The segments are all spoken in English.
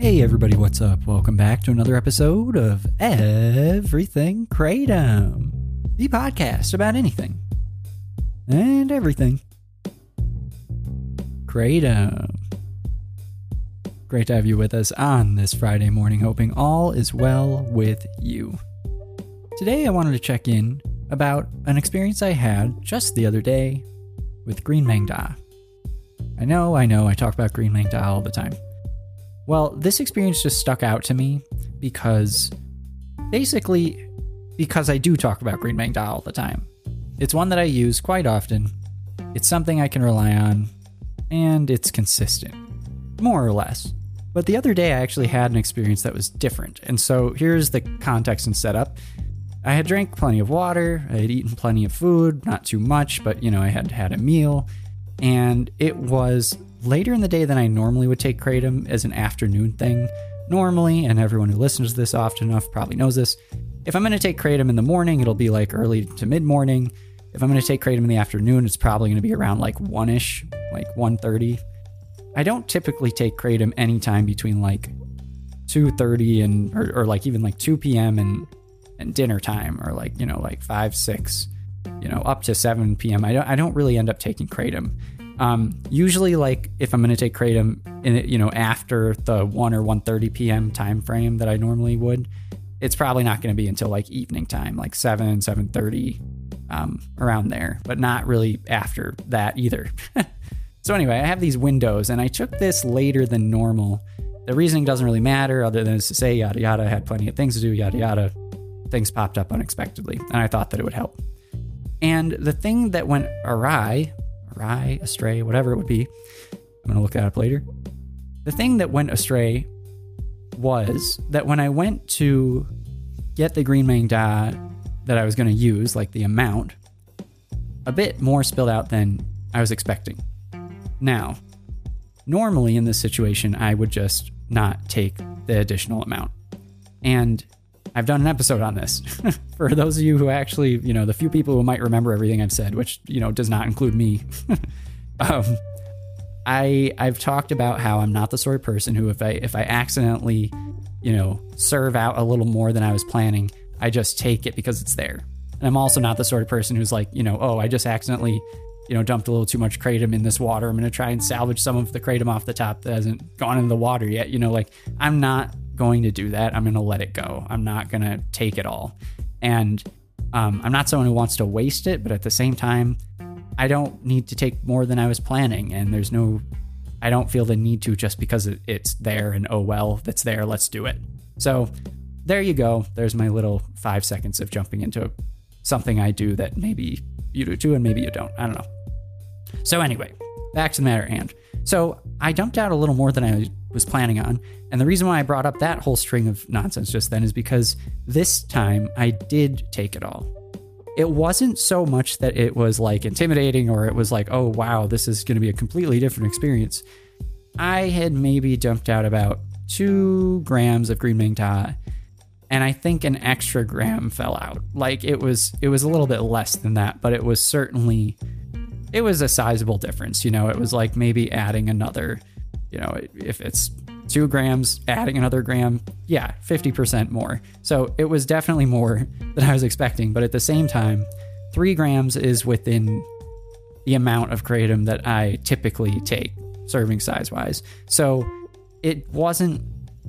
Hey everybody, what's up? Welcome back to another episode of Everything Kratom, the podcast about anything and everything. Kratom. Great to have you with us on this Friday morning, hoping all is well with you. Today I wanted to check in about an experience I had just the other day with Green Maeng Da. I know, I know, I talk about Green Maeng Da all the time. Well, this experience just stuck out to me because basically, because I do talk about Green Da all the time. It's one that I use quite often, it's something I can rely on, and it's consistent, more or less. But the other day, I actually had an experience that was different. And so here's the context and setup. I had drank plenty of water, I had eaten plenty of food, not too much, but you know, I had had a meal. And it was later in the day than I normally would take Kratom as an afternoon thing. Normally, and everyone who listens to this often enough probably knows this, if I'm going to take Kratom in the morning, it'll be like early to mid morning. If I'm going to take Kratom in the afternoon, it's probably going to be around like 1ish, like 1:30. I don't typically take Kratom anytime between like 2:30 and or, or like even like 2 p.m. and and dinner time or like, you know, like 5, 6, you know, up to 7 p.m. I don't I don't really end up taking Kratom. Um, usually, like if I'm going to take kratom, in it, you know, after the one or 1:30 p.m. time frame that I normally would, it's probably not going to be until like evening time, like seven, 7:30, um, around there, but not really after that either. so anyway, I have these windows, and I took this later than normal. The reasoning doesn't really matter, other than to say yada yada. I had plenty of things to do, yada yada. Things popped up unexpectedly, and I thought that it would help. And the thing that went awry awry, astray, whatever it would be. I'm going to look that up later. The thing that went astray was that when I went to get the Green Maeng Da that I was going to use, like the amount, a bit more spilled out than I was expecting. Now, normally in this situation, I would just not take the additional amount. And I've done an episode on this. For those of you who actually, you know, the few people who might remember everything I've said, which, you know, does not include me. um, I I've talked about how I'm not the sort of person who if I if I accidentally, you know, serve out a little more than I was planning, I just take it because it's there. And I'm also not the sort of person who's like, you know, oh, I just accidentally, you know, dumped a little too much kratom in this water. I'm going to try and salvage some of the kratom off the top that hasn't gone in the water yet. You know, like I'm not going to do that. I'm going to let it go. I'm not going to take it all. And um, I'm not someone who wants to waste it, but at the same time, I don't need to take more than I was planning. And there's no, I don't feel the need to just because it's there and oh well, that's there, let's do it. So there you go. There's my little five seconds of jumping into something I do that maybe you do too, and maybe you don't. I don't know. So, anyway, back to the matter at hand. So, I dumped out a little more than I was planning on. And the reason why I brought up that whole string of nonsense just then is because this time I did take it all. It wasn't so much that it was like intimidating or it was like, oh, wow, this is going to be a completely different experience. I had maybe dumped out about two grams of green Maeng Da, and I think an extra gram fell out. Like it was, it was a little bit less than that, but it was certainly, it was a sizable difference. You know, it was like maybe adding another you know, if it's two grams, adding another gram, yeah, 50% more. So it was definitely more than I was expecting. But at the same time, three grams is within the amount of kratom that I typically take, serving size wise. So it wasn't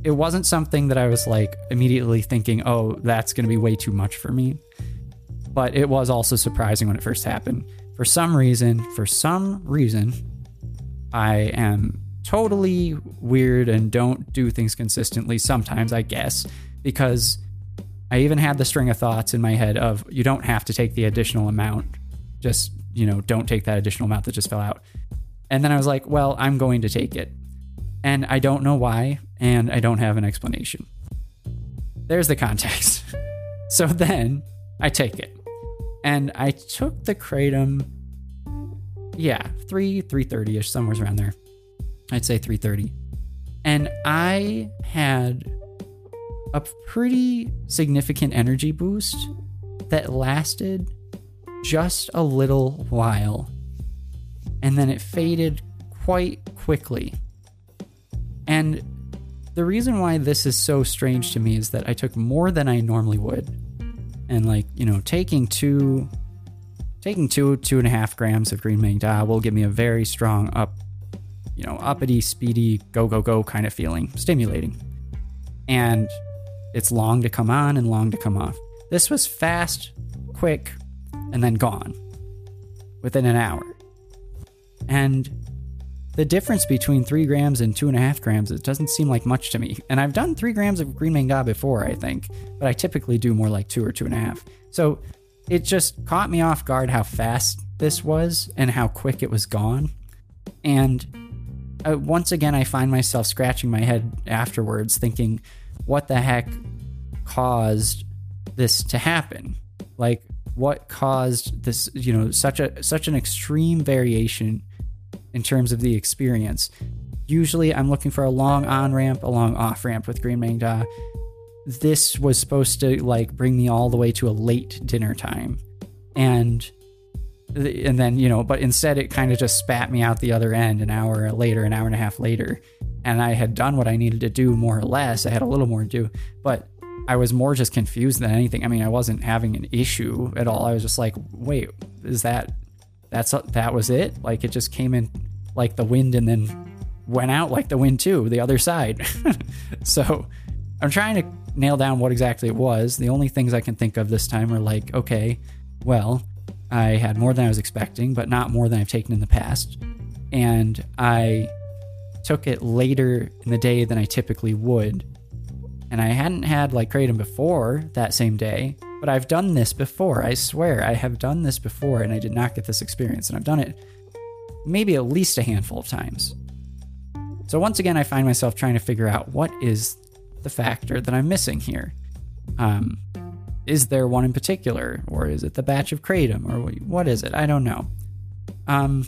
it wasn't something that I was like immediately thinking, oh, that's going to be way too much for me. But it was also surprising when it first happened. For some reason, for some reason, I am totally weird and don't do things consistently sometimes, I guess, because I even had the string of thoughts in my head of you don't have to take the additional amount. Just, you know, don't take that additional amount that just fell out. And then I was like, well, I'm going to take it. And I don't know why, and I don't have an explanation. There's the context. so then I take it. And I took the kratom yeah, 3 3:30ish somewhere around there. I'd say 3:30. And I had a pretty significant energy boost that lasted just a little while. And then it faded quite quickly. And the reason why this is so strange to me is that I took more than I normally would. And like, you know, taking two taking two, two and a half grams of green Maeng Da ah, will give me a very strong up, you know, uppity, speedy, go, go, go kind of feeling, stimulating. And it's long to come on and long to come off. This was fast, quick, and then gone within an hour. And the difference between three grams and two and a half grams, it doesn't seem like much to me. And I've done three grams of green Maeng Da before, I think, but I typically do more like two or two and a half. So it just caught me off guard how fast this was and how quick it was gone. And uh, once again, I find myself scratching my head afterwards, thinking, what the heck caused this to happen? Like, what caused this, you know, such a such an extreme variation in terms of the experience. Usually I'm looking for a long on ramp, a long off ramp with Green Maeng Da. This was supposed to like bring me all the way to a late dinner time. And and then, you know, but instead it kind of just spat me out the other end an hour later, an hour and a half later. And I had done what I needed to do more or less. I had a little more to do, but I was more just confused than anything. I mean, I wasn't having an issue at all. I was just like, wait, is that that's that was it? Like it just came in like the wind and then went out like the wind too, the other side. so I'm trying to nail down what exactly it was. The only things I can think of this time are like, okay, well, I had more than I was expecting, but not more than I've taken in the past. And I took it later in the day than I typically would. And I hadn't had like Kratom before that same day, but I've done this before. I swear I have done this before and I did not get this experience. And I've done it maybe at least a handful of times. So once again, I find myself trying to figure out what is the factor that I'm missing here. Um, is there one in particular, or is it the batch of kratom, or what is it? I don't know. Um,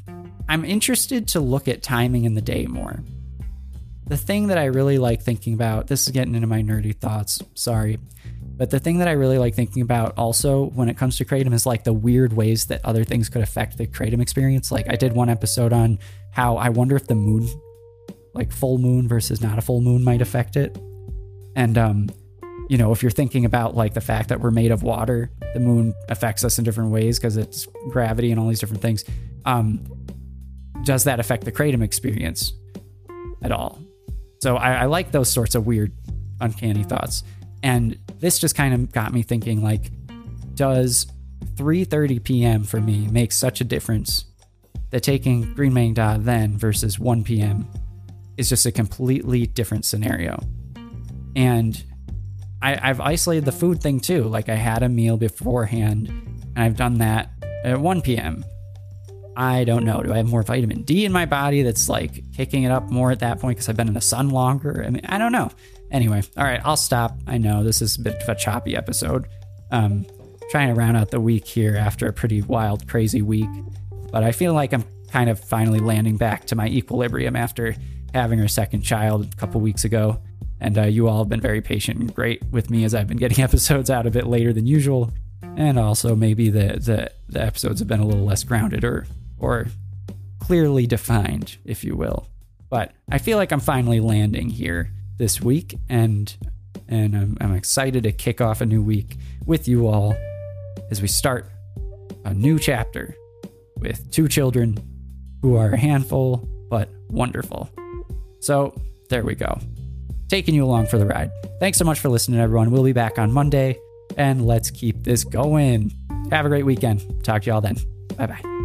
I'm interested to look at timing in the day more. The thing that I really like thinking about, this is getting into my nerdy thoughts, sorry, but the thing that I really like thinking about also when it comes to Kratom is like the weird ways that other things could affect the Kratom experience. Like I did one episode on how I wonder if the moon, like full moon versus not a full moon, might affect it. And, um, you know, if you're thinking about like the fact that we're made of water, the moon affects us in different ways because it's gravity and all these different things. Um, does that affect the Kratom experience at all? So I, I like those sorts of weird, uncanny thoughts. And this just kind of got me thinking like does 3:30 p.m. for me make such a difference that taking Green Maeng Da then versus 1 p.m. is just a completely different scenario. And I, I've isolated the food thing too. Like I had a meal beforehand, and I've done that at 1 p.m. I don't know. Do I have more vitamin D in my body that's like kicking it up more at that point because I've been in the sun longer? I mean, I don't know. Anyway, all right, I'll stop. I know this is a bit of a choppy episode. Um, trying to round out the week here after a pretty wild, crazy week. But I feel like I'm kind of finally landing back to my equilibrium after having our second child a couple weeks ago. And uh, you all have been very patient and great with me as I've been getting episodes out a bit later than usual. And also maybe the, the, the episodes have been a little less grounded or or clearly defined, if you will. But I feel like I'm finally landing here this week, and and I'm, I'm excited to kick off a new week with you all as we start a new chapter with two children who are a handful but wonderful. So there we go. Taking you along for the ride. Thanks so much for listening, everyone. We'll be back on Monday, and let's keep this going. Have a great weekend. Talk to y'all then. Bye bye.